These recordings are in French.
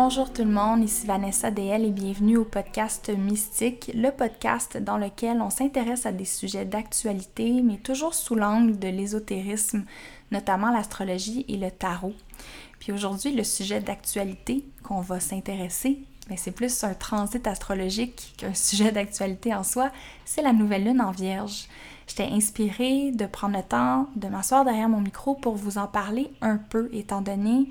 Bonjour tout le monde, ici Vanessa DL et bienvenue au podcast Mystique, le podcast dans lequel on s'intéresse à des sujets d'actualité, mais toujours sous l'angle de l'ésotérisme, notamment l'astrologie et le tarot. Puis aujourd'hui, le sujet d'actualité qu'on va s'intéresser, mais c'est plus un transit astrologique qu'un sujet d'actualité en soi, c'est la nouvelle lune en vierge. J'étais inspirée de prendre le temps de m'asseoir derrière mon micro pour vous en parler un peu, étant donné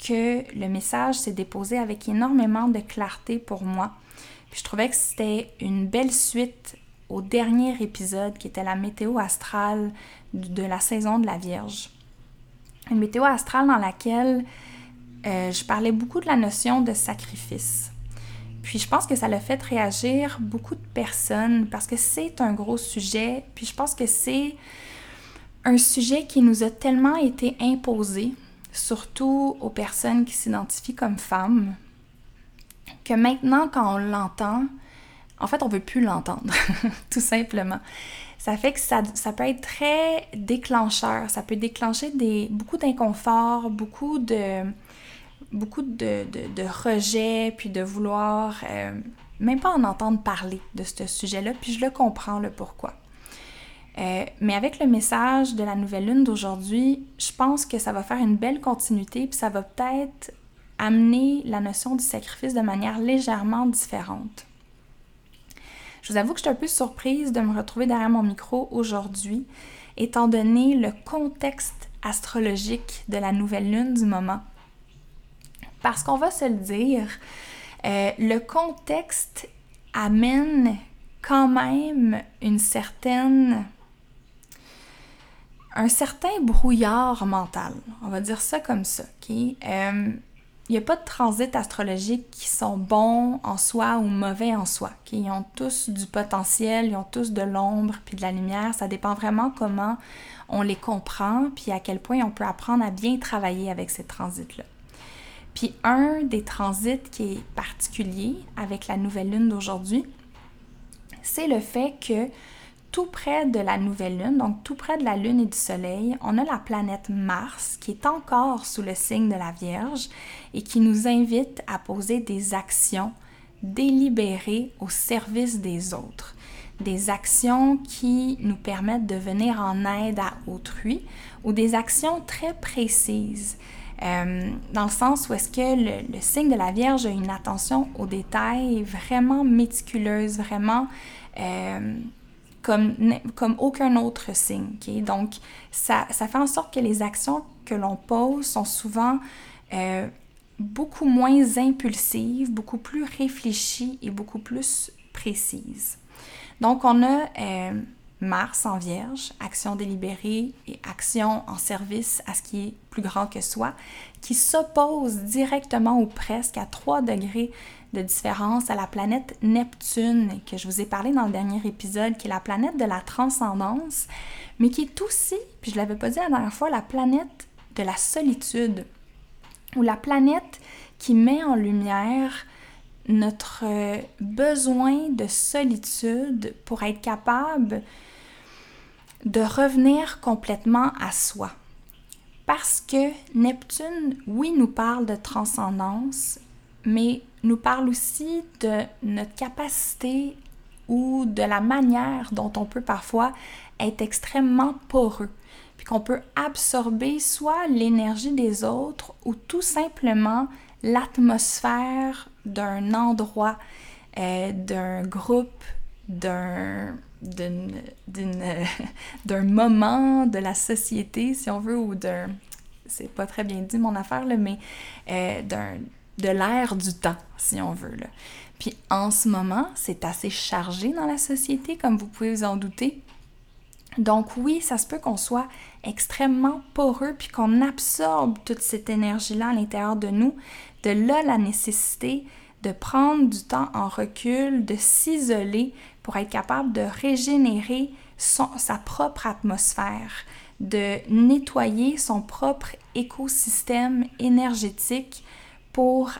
que le message s'est déposé avec énormément de clarté pour moi. Puis je trouvais que c'était une belle suite au dernier épisode qui était la météo astrale de la saison de la Vierge. Une météo astrale dans laquelle euh, je parlais beaucoup de la notion de sacrifice. Puis je pense que ça l'a fait réagir beaucoup de personnes parce que c'est un gros sujet. Puis je pense que c'est un sujet qui nous a tellement été imposé surtout aux personnes qui s'identifient comme femmes, que maintenant, quand on l'entend, en fait, on veut plus l'entendre, tout simplement. Ça fait que ça, ça, peut être très déclencheur, ça peut déclencher des, beaucoup d'inconfort, beaucoup de, beaucoup de, rejet, puis de vouloir euh, même pas en entendre parler de ce sujet-là, puis je le comprends le pourquoi. Euh, mais avec le message de la nouvelle lune d'aujourd'hui, je pense que ça va faire une belle continuité, puis ça va peut-être amener la notion du sacrifice de manière légèrement différente. Je vous avoue que je suis un peu surprise de me retrouver derrière mon micro aujourd'hui, étant donné le contexte astrologique de la nouvelle lune du moment. Parce qu'on va se le dire, euh, le contexte amène quand même une certaine un certain brouillard mental. On va dire ça comme ça. il n'y euh, a pas de transit astrologique qui sont bons en soi ou mauvais en soi. Ils ont tous du potentiel, ils ont tous de l'ombre puis de la lumière. Ça dépend vraiment comment on les comprend puis à quel point on peut apprendre à bien travailler avec ces transits-là. Puis un des transits qui est particulier avec la nouvelle lune d'aujourd'hui, c'est le fait que tout près de la nouvelle lune, donc tout près de la lune et du soleil, on a la planète Mars qui est encore sous le signe de la Vierge et qui nous invite à poser des actions délibérées au service des autres. Des actions qui nous permettent de venir en aide à autrui ou des actions très précises. Euh, dans le sens où est-ce que le, signe de la Vierge a une attention aux détails vraiment méticuleuse, vraiment euh, comme, comme aucun autre signe. Donc, ça, ça, fait en sorte que les actions que l'on pose sont souvent euh, beaucoup moins impulsives, beaucoup plus réfléchies et beaucoup plus précises. Donc, on a euh, Mars en Vierge, action délibérée et action en service à ce qui est plus grand que soi, qui s'oppose directement ou presque à 3 degrés de différence à la planète Neptune, que je vous ai parlé dans le dernier épisode, qui est la planète de la transcendance, mais qui est aussi, puis je l'avais pas dit la dernière fois, la planète de la solitude, ou la planète qui met en lumière notre besoin de solitude pour être capable de revenir complètement à soi. Parce que Neptune, oui, nous parle de transcendance, mais nous parle aussi de notre capacité ou de la manière dont on peut parfois être extrêmement poreux, puis qu'on peut absorber soit l'énergie des autres ou tout simplement l'atmosphère d'un endroit, euh, d'un groupe, d'un moment de la société, si on veut, ou d'un... C'est pas très bien dit mon affaire, là, mais euh, de l'ère du temps, si on veut. Puis en ce moment, c'est assez chargé dans la société, comme vous pouvez vous en douter. Donc oui, ça se peut qu'on soit extrêmement poreux, puis qu'on absorbe toute cette énergie-là à l'intérieur de nous. De là la nécessité de prendre du temps en recul, de s'isoler pour être capable de régénérer sa propre atmosphère, de nettoyer son propre écosystème énergétique pour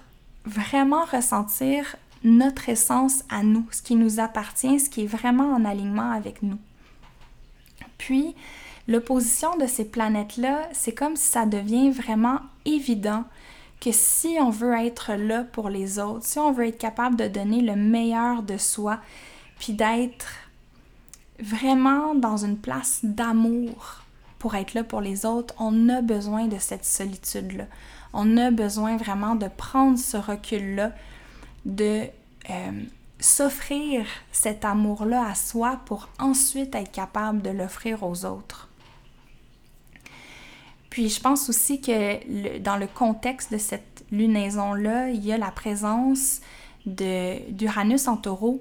vraiment ressentir notre essence à nous, ce qui nous appartient, ce qui est vraiment en alignement avec nous. Puis, l'opposition de ces planètes-là, c'est comme si ça devient vraiment évident que si on veut être là pour les autres, si on veut être capable de donner le meilleur de soi, puis d'être vraiment dans une place d'amour pour être là pour les autres, on a besoin de cette solitude-là. On a besoin vraiment de prendre ce recul-là, de euh, s'offrir cet amour-là à soi pour ensuite être capable de l'offrir aux autres. Puis je pense aussi que dans le contexte de cette lunaison-là, il y a la présence d'Uranus en taureau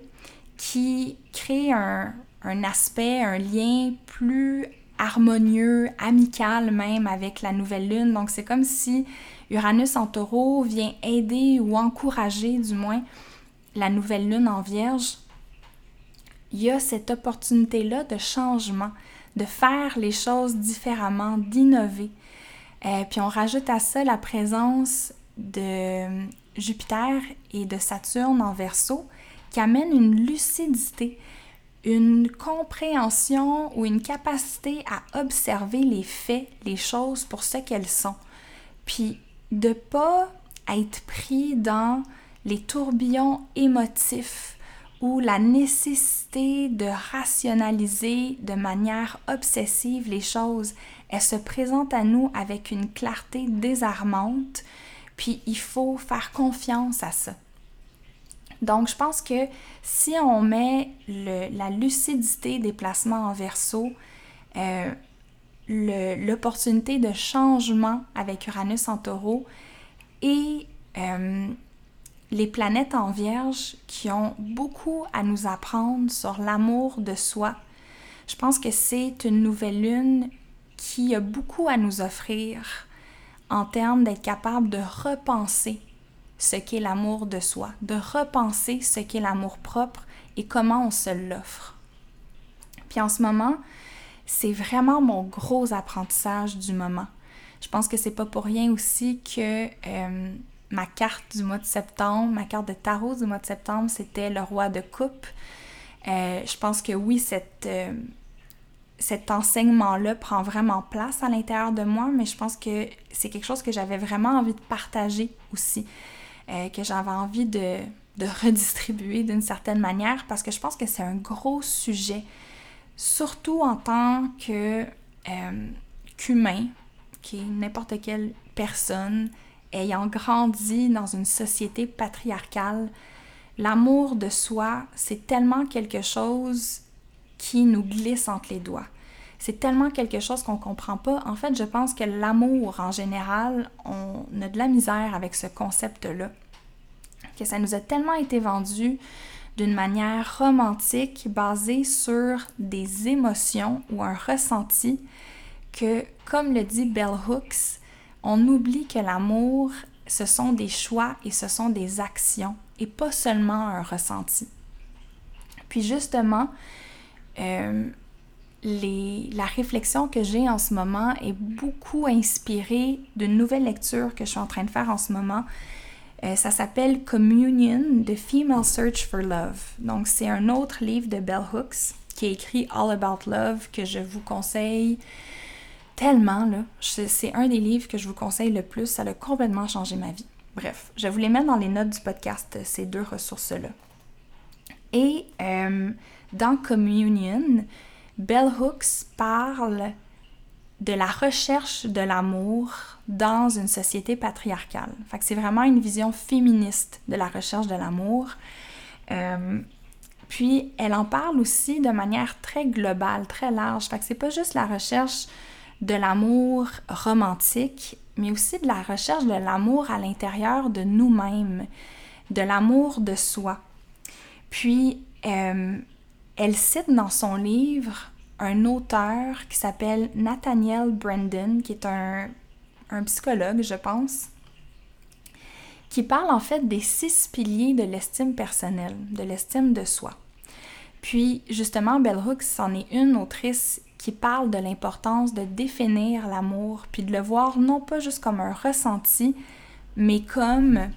qui crée un, un, aspect, un lien plus harmonieux, amical même avec la nouvelle lune. Donc c'est comme si Uranus en taureau vient aider ou encourager du moins la nouvelle lune en vierge. Il y a cette opportunité-là de changement, de faire les choses différemment, d'innover. Euh, puis on rajoute à ça la présence de Jupiter et de Saturne en verso qui amène une lucidité, une compréhension ou une capacité à observer les faits, les choses pour ce qu'elles sont. Puis de pas être pris dans les tourbillons émotifs ou la nécessité de rationaliser de manière obsessive les choses. Elle se présente à nous avec une clarté désarmante, puis il faut faire confiance à ça. Donc, je pense que si on met la lucidité des placements en verso, euh, l'opportunité de changement avec Uranus en taureau et euh, les planètes en vierge qui ont beaucoup à nous apprendre sur l'amour de soi. Je pense que c'est une nouvelle lune qui a beaucoup à nous offrir en termes d'être capable de repenser ce qu'est l'amour de soi, de repenser ce qu'est l'amour propre et comment on se l'offre. Puis en ce moment, c'est vraiment mon gros apprentissage du moment. Je pense que c'est pas pour rien aussi que euh, ma carte du mois de septembre, ma carte de tarot du mois de septembre, c'était le roi de coupe. Euh, je pense que oui, cette, euh, cet enseignement-là prend vraiment place à l'intérieur de moi, mais je pense que c'est quelque chose que j'avais vraiment envie de partager aussi, euh, que j'avais envie de, redistribuer d'une certaine manière, parce que je pense que c'est un gros sujet, surtout en tant que qu'humain, qui est n'importe quelle personne, ayant grandi dans une société patriarcale, l'amour de soi, c'est tellement quelque chose qui nous glisse entre les doigts. C'est tellement quelque chose qu'on comprend pas. En fait, je pense que l'amour en général, on a de la misère avec ce concept-là. Que ça nous a tellement été vendu d'une manière romantique basée sur des émotions ou un ressenti que, comme le dit Bell Hooks, on oublie que l'amour, ce sont des choix et ce sont des actions et pas seulement un ressenti. Puis justement, euh, la réflexion que j'ai en ce moment est beaucoup inspirée d'une nouvelle lecture que je suis en train de faire en ce moment. Euh, ça s'appelle Communion, The Female Search for Love. Donc c'est un autre livre de Bell Hooks qui est écrit All About Love que je vous conseille tellement. C'est un des livres que je vous conseille le plus. Ça a complètement changé ma vie. Bref, je vous les mettre dans les notes du podcast, ces deux ressources-là. Et euh, dans Communion, Bell Hooks parle de la recherche de l'amour dans une société patriarcale. Fait c'est vraiment une vision féministe de la recherche de l'amour. Euh, puis elle en parle aussi de manière très globale, très large. Fait que c'est pas juste la recherche de l'amour romantique, mais aussi de la recherche de l'amour à l'intérieur de nous-mêmes, de l'amour de soi. Puis, euh, elle cite dans son livre un auteur qui s'appelle Nathaniel Brandon, qui est un, psychologue, je pense, qui parle en fait des six piliers de l'estime personnelle, de l'estime de soi. Puis justement, Bell Hooks en est une autrice qui parle de l'importance de définir l'amour, puis de le voir non pas juste comme un ressenti, mais comme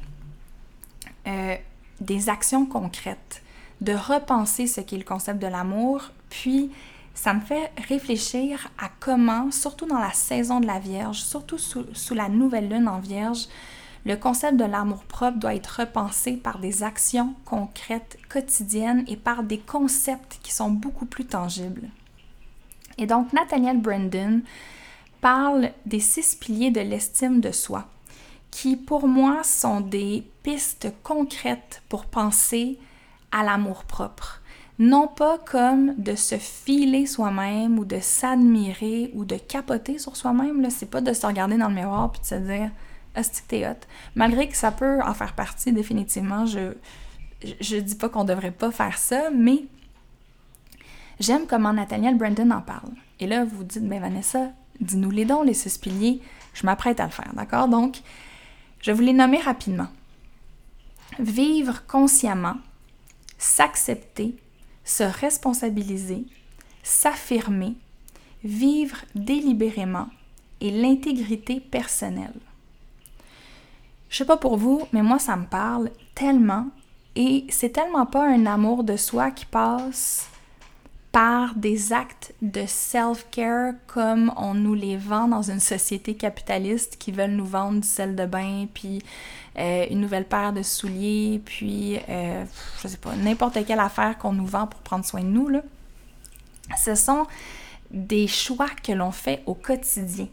euh, des actions concrètes, de repenser ce qu'est le concept de l'amour, puis ça me fait réfléchir à comment, surtout dans la saison de la Vierge, surtout sous, la nouvelle lune en Vierge, le concept de l'amour propre doit être repensé par des actions concrètes quotidiennes et par des concepts qui sont beaucoup plus tangibles. Et donc, Nathaniel Brandon parle des six piliers de l'estime de soi, qui pour moi sont des pistes concrètes pour penser à l'amour propre. Non pas comme de se filer soi-même ou de s'admirer ou de capoter sur soi-même, c'est pas de se regarder dans le miroir puis de se dire Asti t'es hot. Malgré que ça peut en faire partie définitivement, je, je dis pas qu'on devrait pas faire ça, mais j'aime comment Nathaniel Brandon en parle. Et là, vous dites, ben Vanessa, dis-nous les dons, les six piliers. Je m'apprête à le faire, d'accord? Donc, je vais vous les nommer rapidement. Vivre consciemment, s'accepter, se responsabiliser, s'affirmer, vivre délibérément et l'intégrité personnelle. Je sais pas pour vous, mais moi ça me parle tellement et c'est tellement pas un amour de soi qui passe par des actes de self-care comme on nous les vend dans une société capitaliste qui veulent nous vendre du sel de bain, puis euh, une nouvelle paire de souliers, puis euh, je sais pas, n'importe quelle affaire qu'on nous vend pour prendre soin de nous. Là. Ce sont des choix que l'on fait au quotidien.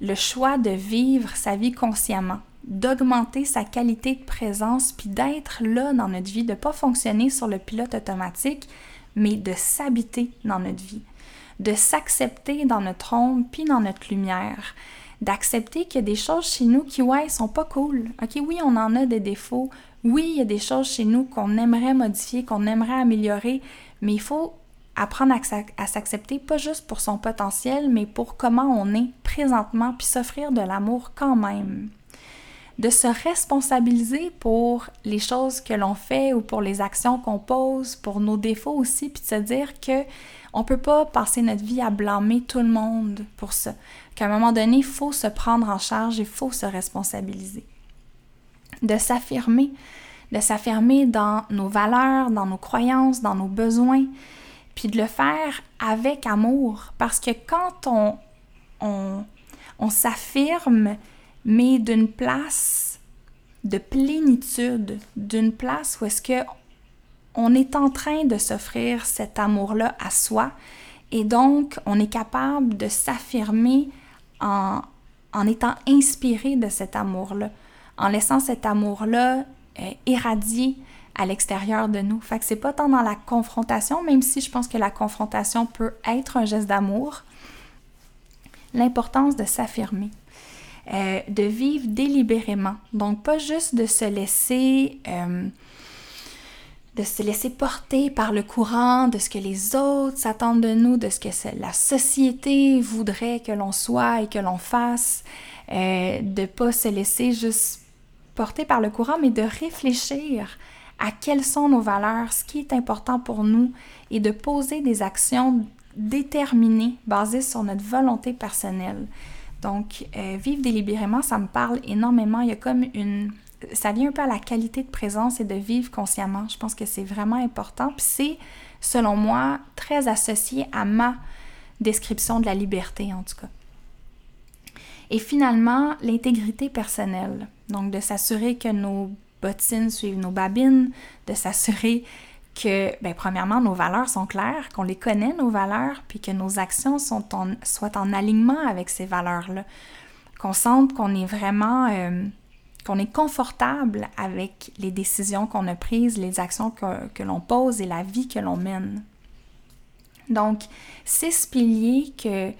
Le choix de vivre sa vie consciemment, d'augmenter sa qualité de présence, puis d'être là dans notre vie, de ne pas fonctionner sur le pilote automatique, mais de s'habiter dans notre vie, de s'accepter dans notre ombre puis dans notre lumière, d'accepter qu'il y a des choses chez nous qui, ouais, sont pas cool. OK, oui, on en a des défauts. Oui, il y a des choses chez nous qu'on aimerait modifier, qu'on aimerait améliorer, mais il faut apprendre à s'accepter, pas juste pour son potentiel, mais pour comment on est présentement, puis s'offrir de l'amour quand même de se responsabiliser pour les choses que l'on fait ou pour les actions qu'on pose, pour nos défauts aussi, puis de se dire que on peut pas passer notre vie à blâmer tout le monde pour ça. Qu'à un moment donné, il faut se prendre en charge, il faut se responsabiliser. De s'affirmer, de s'affirmer dans nos valeurs, dans nos croyances, dans nos besoins, puis de le faire avec amour. Parce que quand on, on, on s'affirme, mais d'une place de plénitude, d'une place où est-ce que on est en train de s'offrir cet amour-là à soi et donc on est capable de s'affirmer en, en étant inspiré de cet amour-là, en laissant cet amour-là euh, irradier à l'extérieur de nous. Fait que c'est pas tant dans la confrontation, même si je pense que la confrontation peut être un geste d'amour, l'importance de s'affirmer. Euh, de vivre délibérément. Donc, pas juste de se laisser... Euh, de se laisser porter par le courant de ce que les autres s'attendent de nous, de ce que la société voudrait que l'on soit et que l'on fasse, euh, de pas se laisser juste porter par le courant, mais de réfléchir à quelles sont nos valeurs, ce qui est important pour nous, et de poser des actions déterminées basées sur notre volonté personnelle. Donc, euh, vivre délibérément, ça me parle énormément. Il y a comme une... Ça vient un peu à la qualité de présence et de vivre consciemment. Je pense que c'est vraiment important. Puis c'est, selon moi, très associé à ma description de la liberté, en tout cas. Et finalement, l'intégrité personnelle. Donc, de s'assurer que nos bottines suivent nos babines, de s'assurer que, ben, premièrement, nos valeurs sont claires, qu'on les connaît, nos valeurs, puis que nos actions sont soient en alignement avec ces valeurs-là. Qu'on sente qu'on est vraiment, euh, qu'on est confortable avec les décisions qu'on a prises, les actions que, l'on pose et la vie que l'on mène. Donc, six piliers que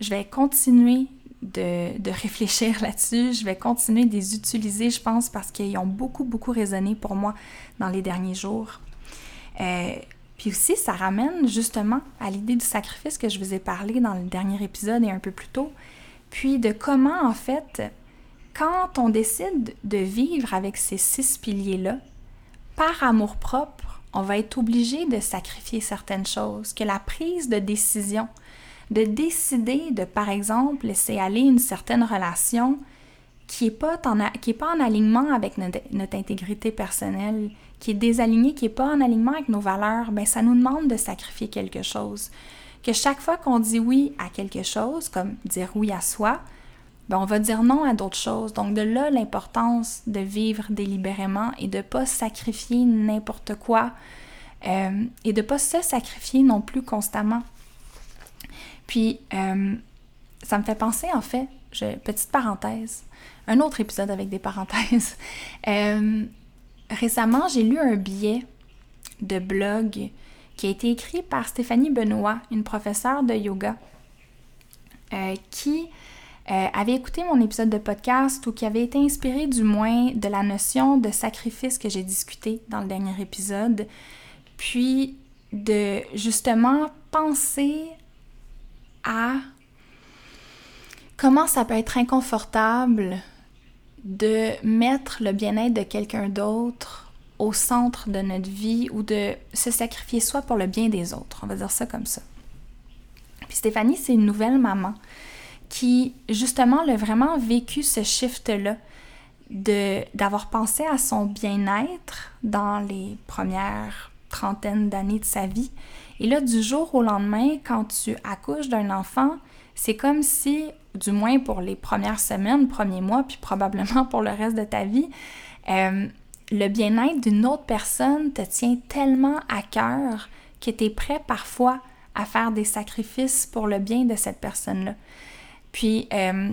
je vais continuer de, de réfléchir là-dessus. Je vais continuer de les utiliser, je pense, parce qu'ils ont beaucoup, beaucoup résonné pour moi dans les derniers jours. Euh, puis aussi, ça ramène justement à l'idée du sacrifice que je vous ai parlé dans le dernier épisode et un peu plus tôt. Puis de comment, en fait, quand on décide de vivre avec ces six piliers-là, par amour propre, on va être obligé de sacrifier certaines choses, que la prise de décision, de décider de, par exemple, laisser aller une certaine relation qui n'est pas, pas en alignement avec notre, notre intégrité personnelle, qui est désaligné, qui n'est pas en alignement avec nos valeurs, ben ça nous demande de sacrifier quelque chose. Que chaque fois qu'on dit oui à quelque chose, comme dire oui à soi, ben, on va dire non à d'autres choses. Donc de là l'importance de vivre délibérément et de ne pas sacrifier n'importe quoi euh, et de ne pas se sacrifier non plus constamment. Puis euh, ça me fait penser en fait, petite parenthèse, un autre épisode avec des parenthèses. Euh, récemment, j'ai lu un billet de blog qui a été écrit par Stéphanie Benoît, une professeure de yoga, qui euh, avait écouté mon épisode de podcast ou qui avait été inspiré du moins de la notion de sacrifice que j'ai discuté dans le dernier épisode, puis de justement penser à comment ça peut être inconfortable de mettre le bien-être de quelqu'un d'autre au centre de notre vie ou de se sacrifier soit pour le bien des autres, on va dire ça comme ça. Puis Stéphanie, c'est une nouvelle maman qui, justement, a vraiment vécu ce shift-là d'avoir pensé à son bien-être dans les premières trentaines d'années de sa vie. Et là, du jour au lendemain, quand tu accouches d'un enfant, c'est comme si, du moins pour les premières semaines, premiers mois, puis probablement pour le reste de ta vie, euh, le bien-être d'une autre personne te tient tellement à cœur que tu es prêt parfois à faire des sacrifices pour le bien de cette personne-là. Puis, euh,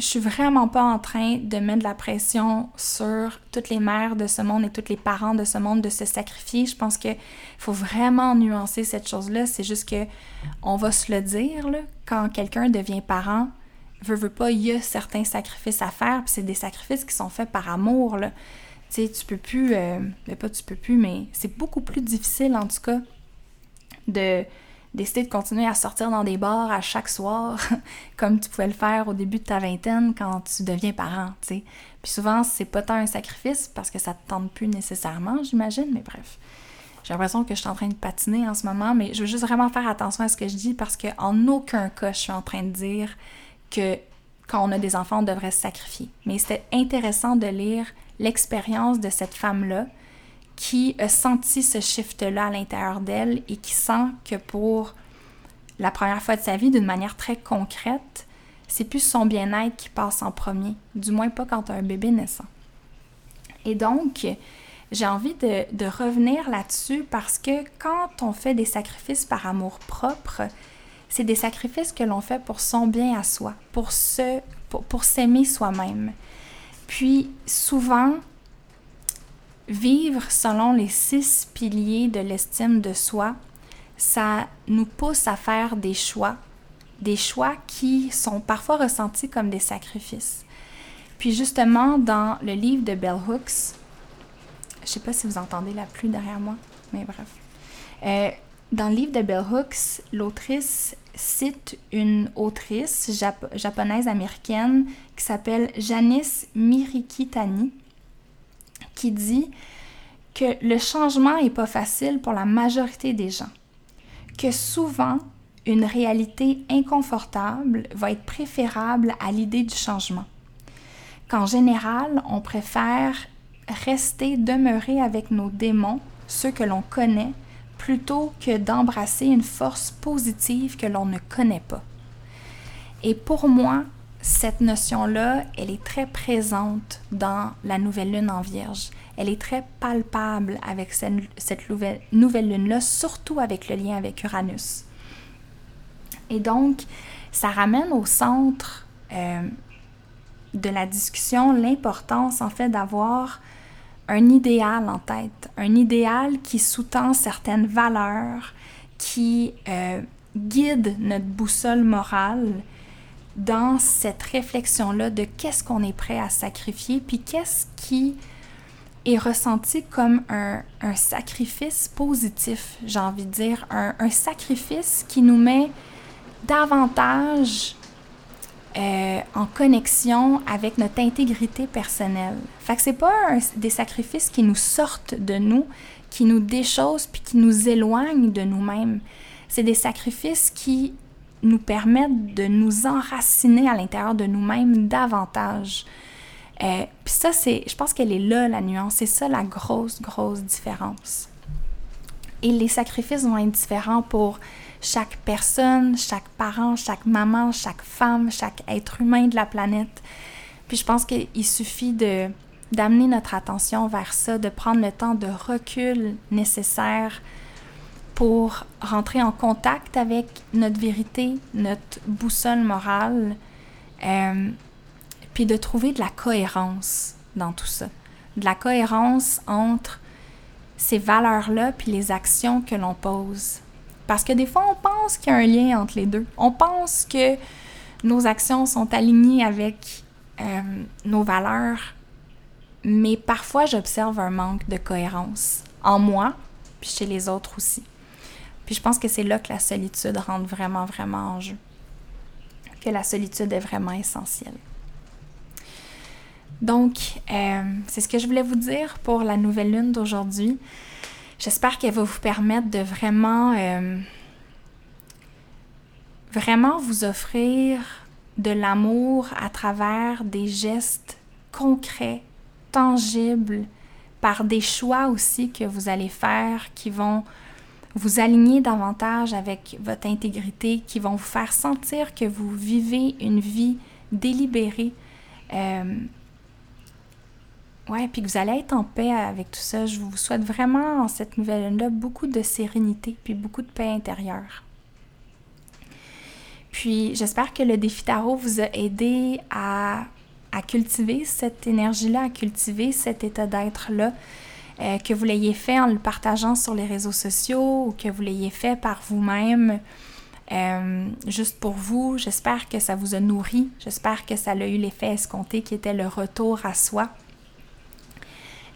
je suis vraiment pas en train de mettre la pression sur toutes les mères de ce monde et tous les parents de ce monde de se sacrifier. Je pense qu'il faut vraiment nuancer cette chose-là. C'est juste que on va se le dire, là, quand quelqu'un devient parent, veut, veut pas, il y a certains sacrifices à faire, puis c'est des sacrifices qui sont faits par amour, là. Tu sais, tu peux plus, euh, pas tu peux plus, mais c'est beaucoup plus difficile, en tout cas, de décider de continuer à sortir dans des bars à chaque soir, comme tu pouvais le faire au début de ta vingtaine quand tu deviens parent, tu sais. Puis souvent, c'est pas tant un sacrifice parce que ça te tente plus nécessairement, j'imagine, mais bref. J'ai l'impression que je suis en train de patiner en ce moment, mais je veux juste vraiment faire attention à ce que je dis parce qu'en aucun cas, je suis en train de dire que quand on a des enfants, on devrait se sacrifier. Mais c'était intéressant de lire l'expérience de cette femme-là, qui a senti ce shift-là à l'intérieur d'elle et qui sent que pour la première fois de sa vie, d'une manière très concrète, c'est plus son bien-être qui passe en premier, du moins pas quand tu as un bébé naissant. Et donc, j'ai envie de, revenir là-dessus parce que quand on fait des sacrifices par amour propre, c'est des sacrifices que l'on fait pour son bien à soi, pour se, pour, pour s'aimer soi-même. Puis souvent, Vivre selon les six piliers de l'estime de soi, ça nous pousse à faire des choix, des choix qui sont parfois ressentis comme des sacrifices. Puis justement, dans le livre de Bell Hooks, je sais pas si vous entendez la pluie derrière moi, mais bref. Euh, dans le livre de Bell Hooks, l'autrice cite une autrice japonaise américaine qui s'appelle Janice Mirikitani qui dit que le changement n'est pas facile pour la majorité des gens, que souvent une réalité inconfortable va être préférable à l'idée du changement, qu'en général on préfère rester, demeurer avec nos démons, ceux que l'on connaît, plutôt que d'embrasser une force positive que l'on ne connaît pas. Et pour moi, cette notion-là, elle est très présente dans la nouvelle lune en vierge. Elle est très palpable avec cette, nouvelle, lune-là, surtout avec le lien avec Uranus. Et donc, ça ramène au centre euh, de la discussion l'importance en fait d'avoir un idéal en tête, un idéal qui sous-tend certaines valeurs, qui euh, guide notre boussole morale, dans cette réflexion-là de qu'est-ce qu'on est prêt à sacrifier, puis qu'est-ce qui est ressenti comme un, sacrifice positif, j'ai envie de dire, un, sacrifice qui nous met davantage euh, en connexion avec notre intégrité personnelle. Fait que c'est pas des sacrifices qui nous sortent de nous, qui nous déchaussent puis qui nous éloignent de nous-mêmes. C'est des sacrifices qui nous permettre de nous enraciner à l'intérieur de nous-mêmes davantage. Euh, Puis ça, c'est, je pense qu'elle est là, la nuance. C'est ça la grosse, grosse différence. Et les sacrifices vont être différents pour chaque personne, chaque parent, chaque maman, chaque femme, chaque être humain de la planète. Puis je pense qu'il suffit de d'amener notre attention vers ça, de prendre le temps de recul nécessaire pour rentrer en contact avec notre vérité, notre boussole morale, euh, puis de trouver de la cohérence dans tout ça. De la cohérence entre ces valeurs-là puis les actions que l'on pose. Parce que des fois, on pense qu'il y a un lien entre les deux. On pense que nos actions sont alignées avec euh, nos valeurs, mais parfois j'observe un manque de cohérence en moi, puis chez les autres aussi. Puis je pense que c'est là que la solitude rentre vraiment, vraiment en jeu. Que la solitude est vraiment essentielle. Donc, euh, c'est ce que je voulais vous dire pour la nouvelle lune d'aujourd'hui. J'espère qu'elle va vous permettre de vraiment, euh, vraiment vous offrir de l'amour à travers des gestes concrets, tangibles, par des choix aussi que vous allez faire qui vont vous aligner davantage avec votre intégrité, qui vont vous faire sentir que vous vivez une vie délibérée. Euh, ouais, puis que vous allez être en paix avec tout ça. Je vous souhaite vraiment en cette nouvelle-là beaucoup de sérénité puis beaucoup de paix intérieure. Puis j'espère que le défi tarot vous a aidé à, cultiver cette énergie-là, à cultiver cet état d'être-là, euh, que vous l'ayez fait en le partageant sur les réseaux sociaux ou que vous l'ayez fait par vous-même. Euh, juste pour vous, j'espère que ça vous a nourri, j'espère que ça a eu l'effet escompté qui était le retour à soi.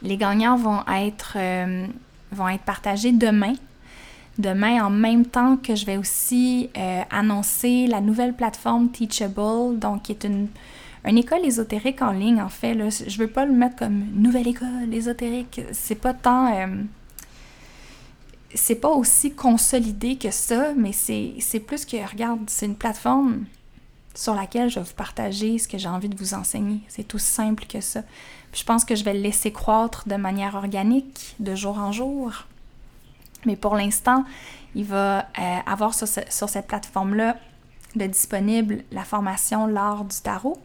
Les gagnants vont être, euh, vont être partagés demain demain en même temps que je vais aussi annoncer la nouvelle plateforme Teachable, donc qui est une, école ésotérique en ligne en fait. Là. Je veux pas le mettre comme nouvelle école ésotérique. C'est pas tant. Euh, c'est pas aussi consolidé que ça, mais c'est plus que, regarde, c'est une plateforme sur laquelle je vais vous partager ce que j'ai envie de vous enseigner. C'est tout simple que ça. je pense que je vais le laisser croître de manière organique, de jour en jour. Mais pour l'instant, il va euh, avoir sur, cette plateforme-là de disponible la formation L'art du tarot,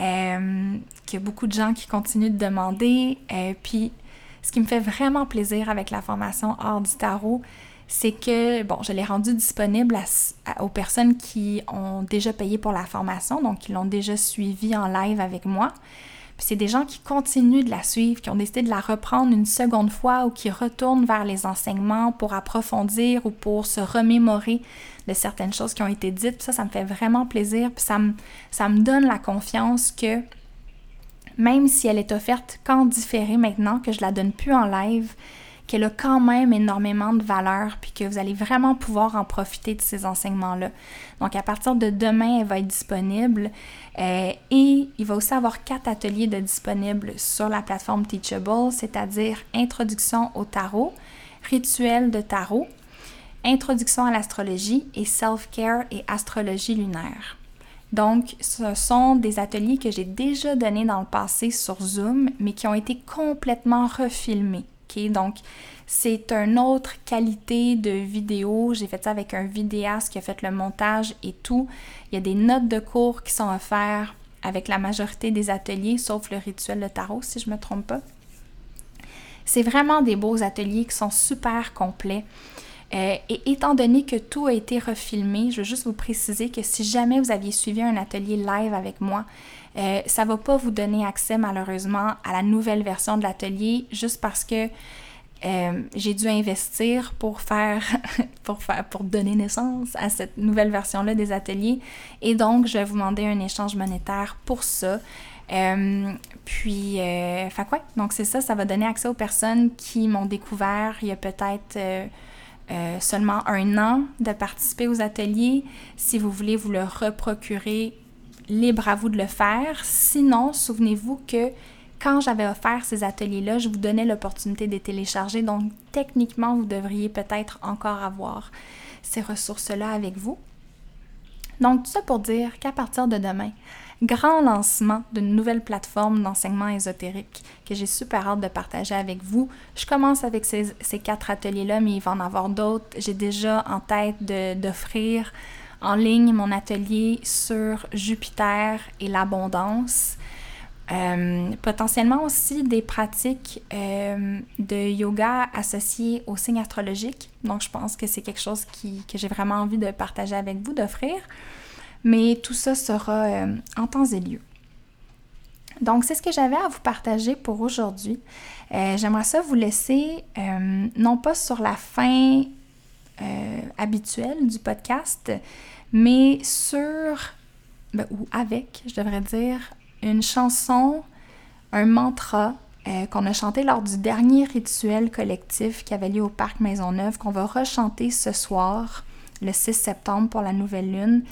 euh, qu'il y a beaucoup de gens qui continuent de demander. Euh, puis, ce qui me fait vraiment plaisir avec la formation Art du tarot, c'est que, bon, je l'ai rendu disponible aux personnes qui ont déjà payé pour la formation, donc qui l'ont déjà suivi en live avec moi c'est des gens qui continuent de la suivre, qui ont décidé de la reprendre une seconde fois ou qui retournent vers les enseignements pour approfondir ou pour se remémorer de certaines choses qui ont été dites. ça, ça me fait vraiment plaisir. Puis ça me, donne la confiance que même si elle est offerte qu'en différé maintenant, que je la donne plus en live, qu'elle a quand même énormément de valeur, puis que vous allez vraiment pouvoir en profiter de ces enseignements-là. Donc à partir de demain, elle va être disponible euh, et il va aussi avoir quatre ateliers de disponibles sur la plateforme Teachable, c'est-à-dire introduction au tarot, rituel de tarot, introduction à l'astrologie et self-care et astrologie lunaire. Donc, ce sont des ateliers que j'ai déjà donnés dans le passé sur Zoom, mais qui ont été complètement refilmés. Donc, c'est une autre qualité de vidéo. J'ai fait ça avec un vidéaste qui a fait le montage et tout. Il y a des notes de cours qui sont offertes avec la majorité des ateliers, sauf le rituel de tarot, si je ne me trompe pas. C'est vraiment des beaux ateliers qui sont super complets. Euh, et étant donné que tout a été refilmé, je veux juste vous préciser que si jamais vous aviez suivi un atelier live avec moi, euh, ça ne va pas vous donner accès malheureusement à la nouvelle version de l'atelier juste parce que euh, j'ai dû investir pour faire, pour faire, pour donner naissance à cette nouvelle version-là des ateliers. Et donc, je vais vous demander un échange monétaire pour ça. Puis, euh, quoi? Donc, c'est ça, ça va donner accès aux personnes qui m'ont découvert il y a peut-être seulement un an de participer aux ateliers. Si vous voulez vous le reprocurer, libre à vous de le faire. Sinon, souvenez-vous que quand j'avais offert ces ateliers-là, je vous donnais l'opportunité de les télécharger. Donc, techniquement, vous devriez peut-être encore avoir ces ressources-là avec vous. Donc, tout ça pour dire qu'à partir de demain, grand lancement d'une nouvelle plateforme d'enseignement ésotérique que j'ai super hâte de partager avec vous. Je commence avec ces, ces quatre ateliers-là, mais il va en avoir d'autres. J'ai déjà en tête d'offrir en ligne mon atelier sur Jupiter et l'abondance. Euh, potentiellement aussi des pratiques euh, de yoga associées au signe astrologique. Donc, je pense que c'est quelque chose qui, que j'ai vraiment envie de partager avec vous, d'offrir. Mais tout ça sera euh, en temps et lieu. Donc, c'est ce que j'avais à vous partager pour aujourd'hui. J'aimerais ça vous laisser, non pas sur la fin habituelle du podcast, mais sur, ben, ou avec, je devrais dire, une chanson, un mantra euh, qu'on a chanté lors du dernier rituel collectif qui avait lieu au Parc Maisonneuve, qu'on va rechanter ce soir, le 6 septembre pour la nouvelle lune,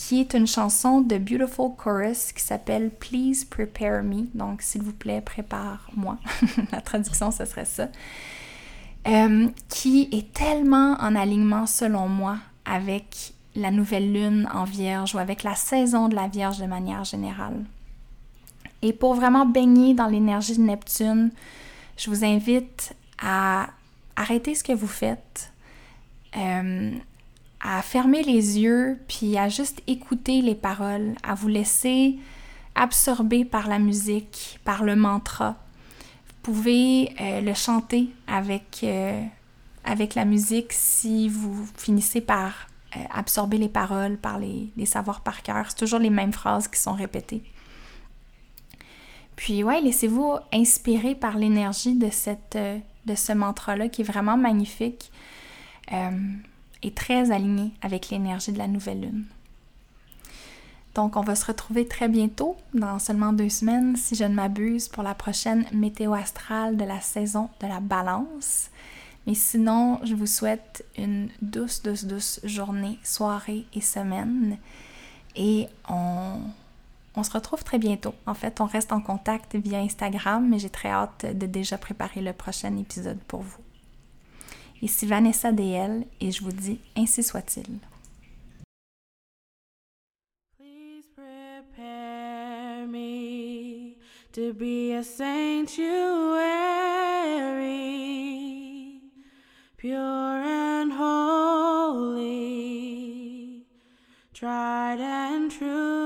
qui est une chanson de Beautiful Chorus qui s'appelle Please Prepare Me. Donc, s'il vous plaît, prépare-moi. la traduction, ce serait ça. Euh, qui est tellement en alignement, selon moi, avec la nouvelle lune en vierge ou avec la saison de la vierge de manière générale. Et pour vraiment baigner dans l'énergie de Neptune, je vous invite à arrêter ce que vous faites, euh, à fermer les yeux, puis à juste écouter les paroles, à vous laisser absorber par la musique, par le mantra. Vous pouvez euh, le chanter avec, euh, avec la musique si vous finissez par absorber les paroles, par les, les savoirs par cœur. C'est toujours les mêmes phrases qui sont répétées. Puis ouais, laissez-vous inspirer par l'énergie de, cette, euh, de ce mantra-là qui est vraiment magnifique et très aligné avec l'énergie de la nouvelle lune. Donc on va se retrouver très bientôt, dans seulement deux semaines, si je ne m'abuse, pour la prochaine météo astrale de la saison de la balance. Mais sinon, je vous souhaite une douce, douce, douce journée, soirée et semaine. Et on, on se retrouve très bientôt. En fait, on reste en contact via Instagram, mais j'ai très hâte de déjà préparer le prochain épisode pour vous. Ici Vanessa DL et je vous dis ainsi soit-il. Please prepare me to be a sanctuary, pure and holy, tried and true.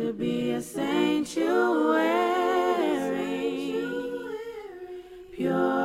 Please prepare me.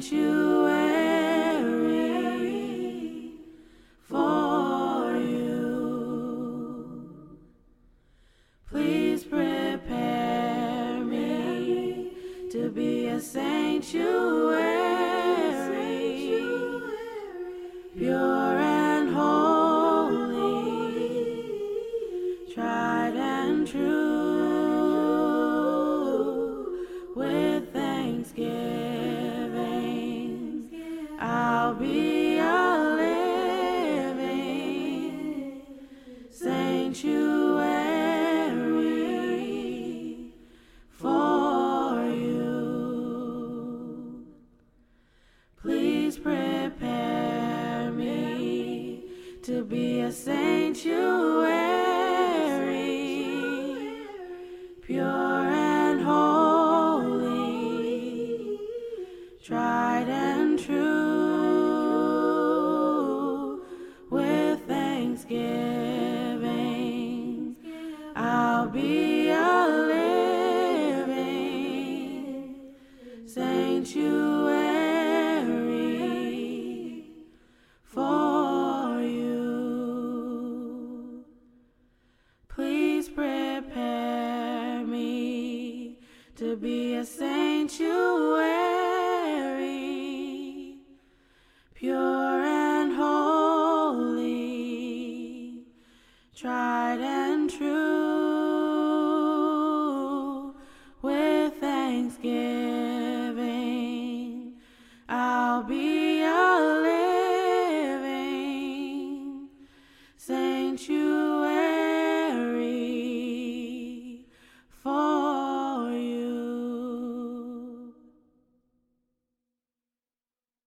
Sanctuary